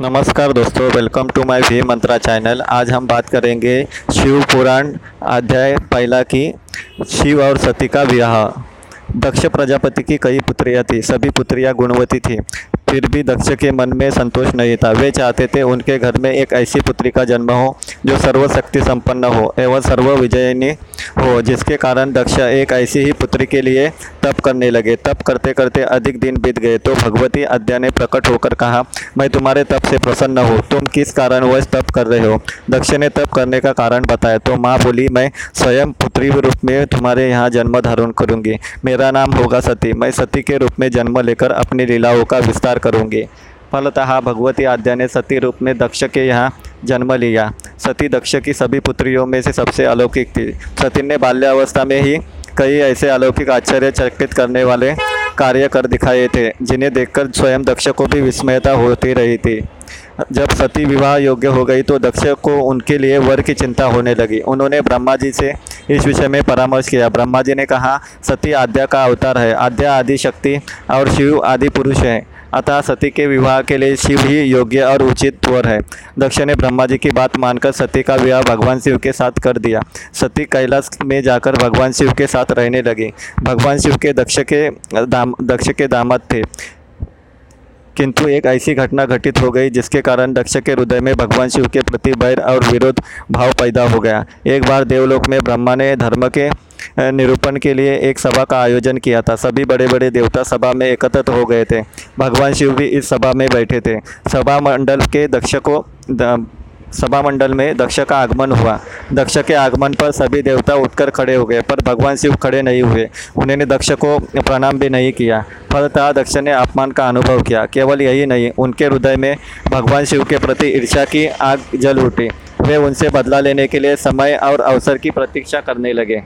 नमस्कार दोस्तों welcome to my V Mantra channel आज हम बात करेंगे शिव पुराण अध्याय पहला की शिव और सती का विवाह। दक्ष प्रजापति की कई पुत्रियाँ थी, सभी पुत्रियाँ गुणवती थी। फिर भी दक्ष के मन में संतोष नहीं था। वे चाहते थे उनके घर में एक ऐसी पुत्री का जन्म हो, जो सर्वशक्ति संपन्न हो एवं सर्व विजयनी हो, जिसके कारण दक्ष एक ऐसी ही पुत्री के लिए तप करने लगे। तप करते करते अधिक दिन बीत गए तो भगवती अद्या ने प्रकट होकर कहा, मैं तुम्हारे तप से प्रसन्न हूँ। तुम किस कारण वह तप कर रहे हो? दक्ष ने तप करने का कारण बताया तो माँ बोली, मैं स्वयं पुत्री रूप में तुम्हारे यहाँ जन्म धारण करूँगी। मेरा नाम होगा सती। मैं सती के रूप में जन्म लेकर अपनी लीलाओं का विस्तार करूँगी। फलतः भगवती आद्या ने सती रूप में दक्ष के यहाँ जन्म लिया। सती दक्ष की सभी पुत्रियों में से सबसे अलौकिक थी। सती ने बाल्यावस्था में ही कई ऐसे अलौकिक आश्चर्यचकित करने वाले कार्य कर दिखाए थे, जिन्हें देखकर स्वयं दक्ष को भी विस्मयता होती रही थी। जब सती विवाह योग्य हो गई तो दक्ष को उनके लिए वर की चिंता होने लगी। उन्होंने ब्रह्मा जी से इस विषय में परामर्श किया। ब्रह्मा जी ने कहा, सती आद्या का अवतार है। आद्या आदि शक्ति और शिव आदि पुरुष है। अतः सती के विवाह के लिए शिव ही योग्य और उचित वर है। दक्ष ने ब्रह्मा जी की बात मानकर सती का विवाह भगवान शिव के साथ कर दिया। सती कैलाश में जाकर भगवान शिव के साथ रहने लगी। भगवान शिव के दक्ष के दाम, दक्ष के दामद थे। किंतु एक ऐसी घटना घटित हो गई, जिसके कारण दक्ष के हृदय में भगवान शिव के प्रति बैर और विरोध भाव पैदा हो गया। एक बार देवलोक में ब्रह्मा ने धर्म के निरूपण के लिए एक सभा का आयोजन किया था। सभी बड़े बड़े देवता सभा में एकत्रित हो गए थे। भगवान शिव भी इस सभा में बैठे थे। सभा मंडल के दक्ष को सभा मंडल में दक्ष का आगमन हुआ। दक्ष के आगमन पर सभी देवता उठकर खड़े हो गए, पर भगवान शिव खड़े नहीं हुए। उन्होंने दक्ष को प्रणाम भी नहीं किया। फलतः दक्ष ने अपमान का अनुभव किया। केवल यही नहीं, उनके हृदय में भगवान शिव के प्रति ईर्ष्या की आग जल उठी। वे उनसे बदला लेने के लिए समय और अवसर की प्रतीक्षा करने लगे।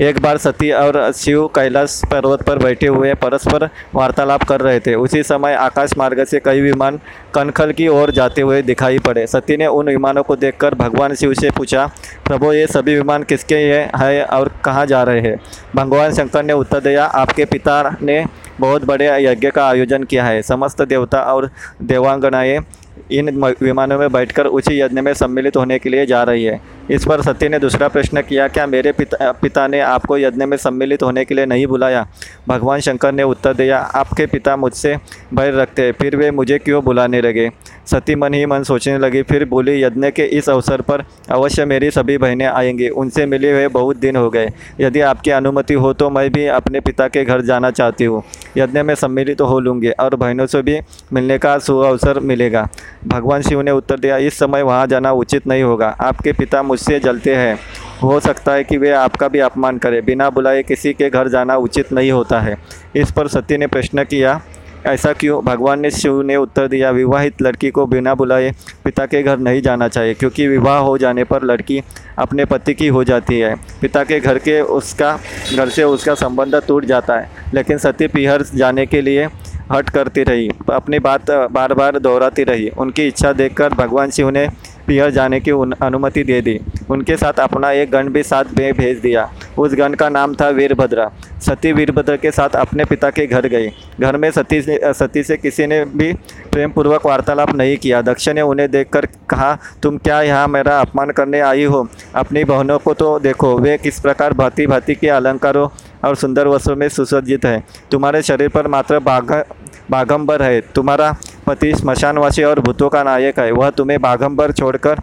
एक बार सती और शिव कैलाश पर्वत पर बैठे हुए परस्पर वार्तालाप कर रहे थे। उसी समय आकाश मार्ग से कई विमान कनखल की ओर जाते हुए दिखाई पड़े। सती ने उन विमानों को देखकर भगवान शिव से पूछा, प्रभु, ये सभी विमान किसके हैं और कहाँ जा रहे हैं? भगवान शंकर ने उत्तर दिया, आपके पिता ने बहुत बड़े यज्ञ का आयोजन किया है। समस्त देवता और देवांगनाएँ इन विमानों में बैठकर उसी यज्ञ में सम्मिलित होने के लिए जा रही है। इस पर सती ने दूसरा प्रश्न किया, क्या मेरे पिता पिता ने आपको यज्ञ में सम्मिलित होने के लिए नहीं बुलाया? भगवान शंकर ने उत्तर दिया, आपके पिता मुझसे भय रखते हैं फिर वे मुझे क्यों बुलाने लगे? सती मन ही मन सोचने लगी, फिर बोली, यज्ञ के इस अवसर पर अवश्य मेरी सभी बहनें आएँगी। उनसे मिले हुए बहुत दिन हो गए। यदि आपकी अनुमति हो तो मैं भी अपने पिता के घर जाना चाहती हूँ। यज्ञ में सम्मिलित तो हो लूँगी और बहनों से भी मिलने का सुअवसर मिलेगा। भगवान शिव ने उत्तर दिया, इस समय वहाँ जाना उचित नहीं होगा। आपके पिता मुझसे जलते हैं। हो सकता है कि वे आपका भी अपमान करें। बिना बुलाए किसी के घर जाना उचित नहीं होता है। इस पर सती ने प्रश्न किया ऐसा क्यों? भगवान ने शिव ने उत्तर दिया, विवाहित लड़की को बिना बुलाए पिता के घर नहीं जाना चाहिए, क्योंकि विवाह हो जाने पर लड़की अपने पति की हो जाती है। पिता के घर के उसका, घर से उसका संबंध टूट जाता है, लेकिन सती पिहर जाने के लिए हट करती रही, अपनी बात बार बार दोहराती रही। उनकी इच्छा देखकर भगवान शिव ने पियर जाने की अनुमति दे दी। उनके साथ अपना एक गण भी साथ में भेज दिया। उस गण का नाम था वीरभद्रा। सती वीरभद्र के साथ अपने पिता के घर गई। घर में सती से सती से किसी ने भी प्रेम पूर्वक वार्तालाप नहीं किया। दक्ष ने उन्हें देखकर कहा, तुम क्या यहाँ मेरा अपमान करने आई हो? अपनी बहनों को तो देखो, वे किस प्रकार भांति भांति के अलंकारों और सुंदर वस्त्रों में सुसज्जित है। तुम्हारे शरीर पर मात्र बाघ बाघम्बर है। तुम्हारा पति स्मशानवासी और भूतों का नायक है। वह तुम्हें बाघंबर छोड़कर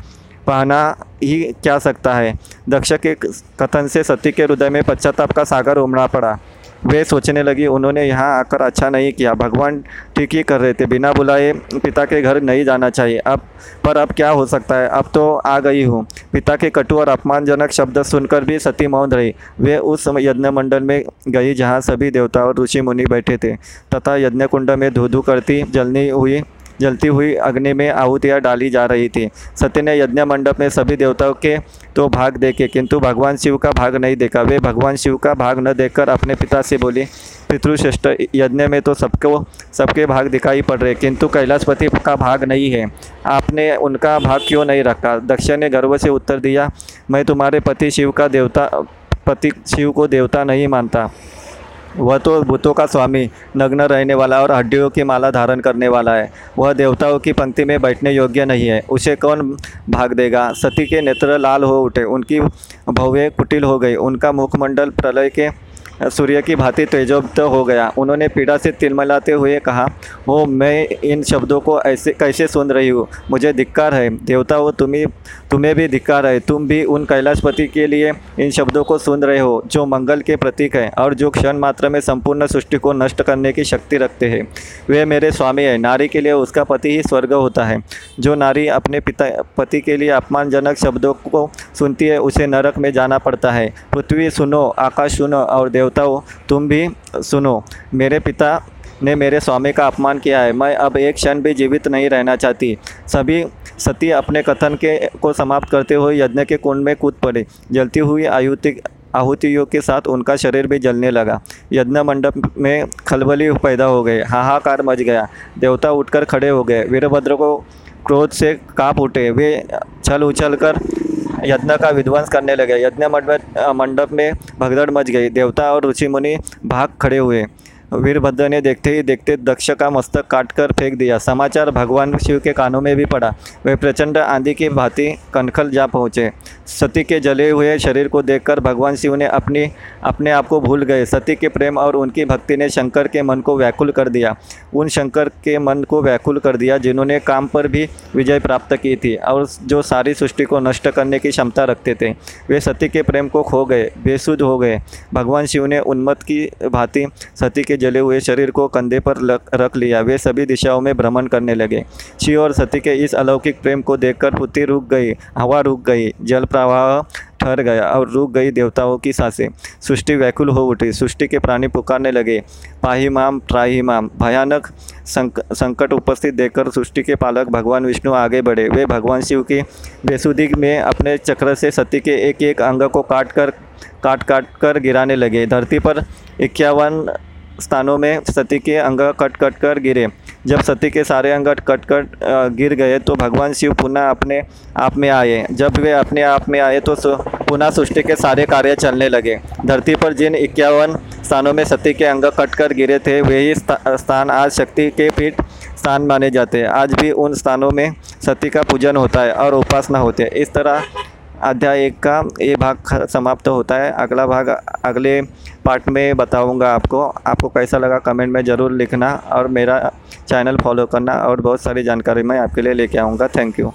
पहना ही क्या सकता है? दक्ष के कथन से सती के हृदय में पश्चाताप का सागर उमड़ा पड़ा। वे सोचने लगी, उन्होंने यहाँ आकर अच्छा नहीं किया। भगवान ठीक ही कर रहे थे। बिना बुलाए पिता के घर नहीं जाना चाहिए। अब, पर अब क्या हो सकता है? अब तो आ गई हूँ। पिता के कटु और अपमानजनक शब्द सुनकर भी सती मौन रही। वे उस यज्ञ मंडल में गई जहाँ सभी देवता और ऋषि मुनि बैठे थे। तथा यज्ञ कुंड में धू धू करती, जलनी हुई। जलती हुई अग्नि में आहुतियाँ डाली जा रही थी। सत्य ने यज्ञ मंडप में सभी देवताओं के तो भाग देखे, किंतु भगवान शिव का भाग नहीं देखा। वे भगवान शिव का भाग न देखकर अपने पिता से बोली, पितृश्रेष्ठ, यज्ञ में तो सबको, सबके भाग दिखाई पड़ रहे, किंतु कैलाशपति का भाग नहीं है। आपने उनका भाग क्यों नहीं रखा? दक्ष ने गर्व से उत्तर दिया, मैं तुम्हारे पति शिव का देवता, पति शिव को देवता नहीं मानता। वह तो भूतों का स्वामी, नग्न रहने वाला और हड्डियों की माला धारण करने वाला है। वह देवताओं की पंक्ति में बैठने योग्य नहीं है। उसे कौन भाग देगा? सती के नेत्र लाल हो उठे। उनकी भव्य कुटिल हो गई। उनका मुखमंडल प्रलय के सूर्य की भांति तेजोक्त हो गया। उन्होंने पीड़ा से तिलमिलाते हुए कहा, हो, मैं इन शब्दों को ऐसे, कैसे सुन रही हूँ? मुझे धिक्कार है। देवता हो, तुम्हें तुम्हें भी धिक्कार है। तुम भी उन कैलाशपति के लिए इन शब्दों को सुन रहे हो, जो मंगल के प्रतीक है और जो क्षण मात्र में संपूर्ण सृष्टि को नष्ट करने की शक्ति रखते हैं। वे मेरे स्वामी है। नारी के लिए उसका पति ही स्वर्ग होता है। जो नारी अपने पिता, पति के लिए अपमानजनक शब्दों को सुनती है, उसे नरक में जाना पड़ता है। पृथ्वी सुनो, आकाश सुनो और देवताओं, तुम भी सुनो। मेरे पिता ने मेरे स्वामी का अपमान किया है। मैं अब एक क्षण भी जीवित नहीं रहना चाहती। सभी सती अपने कथन के, को समाप्त करते हुए यज्ञ के कुंड में कूद पड़े। जलती हुई आयुति आहुतियों के साथ उनका शरीर भी जलने लगा। यज्ञ मंडप में खलबली पैदा हो गए हाहाकार मच गया। देवता उठकर खड़े हो गए। वीरभद्र को क्रोध से काँप उठे। वे छल उछल कर यज्ञ का विध्वंस करने लगे। यज्ञ मंडप में भगदड़ मच गई। देवता और ऋषि मुनि भाग खड़े हुए। वीरभद्र ने देखते ही देखते दक्ष का मस्तक काटकर फेंक दिया। समाचार भगवान शिव के कानों में भी पड़ा। वे प्रचंड आंधी की भांति कनखल जा पहुँचे। सती के जले हुए शरीर को देखकर भगवान शिव ने अपनी, अपने आप को भूल गए। सती के प्रेम और उनकी भक्ति ने शंकर के मन को व्याकुल कर दिया। उन शंकर के मन को व्याकुल कर दिया जिन्होंने काम पर भी विजय प्राप्त की थी और जो सारी सृष्टि को नष्ट करने की क्षमता रखते थे। वे सती के प्रेम को खो गए, बेसुध हो गए। भगवान शिव ने उन्मत्त की भांति सती के जले हुए शरीर को कंधे पर रख लिया। वे सभी दिशाओं में भ्रमण करने लगे। शिव और सती के इस अलौकिक प्रेम को देखकर पृथ्वी रुक गई। हवा रुक गई। जल प्रवाह ठहर गया और रुक गई देवताओं की साँसें। सृष्टि व्याकुल हो उठी। सृष्टि के प्राणी पुकारने लगे। पाहिमाम त्राहिमाम। भयानक संक, संकट उपस्थित देखकर सृष्टि के पालक भगवान विष्णु आगे बढ़े। वे भगवान शिव की बेसुदी में अपने चक्र से सती के एक एक अंग को काट कर काट काट कर गिराने लगे। धरती पर इक्यावन स्थानों में सती के अंग कट कट कर गिरे। जब सती के सारे अंग कट कट गिर गए तो भगवान शिव पुनः अपने आप में आए। जब वे अपने आप में आए तो पुनः सृष्टि के सारे कार्य चलने लगे। धरती पर जिन इक्यावन स्थानों में सती के अंग कट कर गिरे थे वही स्थान आज शक्ति के पीठ स्थान माने जाते हैं। आज भी उन स्थानों में सती का पूजन होता है और उपासना होती है। इस तरह अध्याय एक का ये भाग समाप्त होता है। अगला भाग, अगले पार्ट में बताऊँगा आपको। आपको कैसा लगा कमेंट में ज़रूर लिखना और मेरा चैनल फॉलो करना और बहुत सारी जानकारी मैं आपके लिए लेके आऊँगा। Thank you.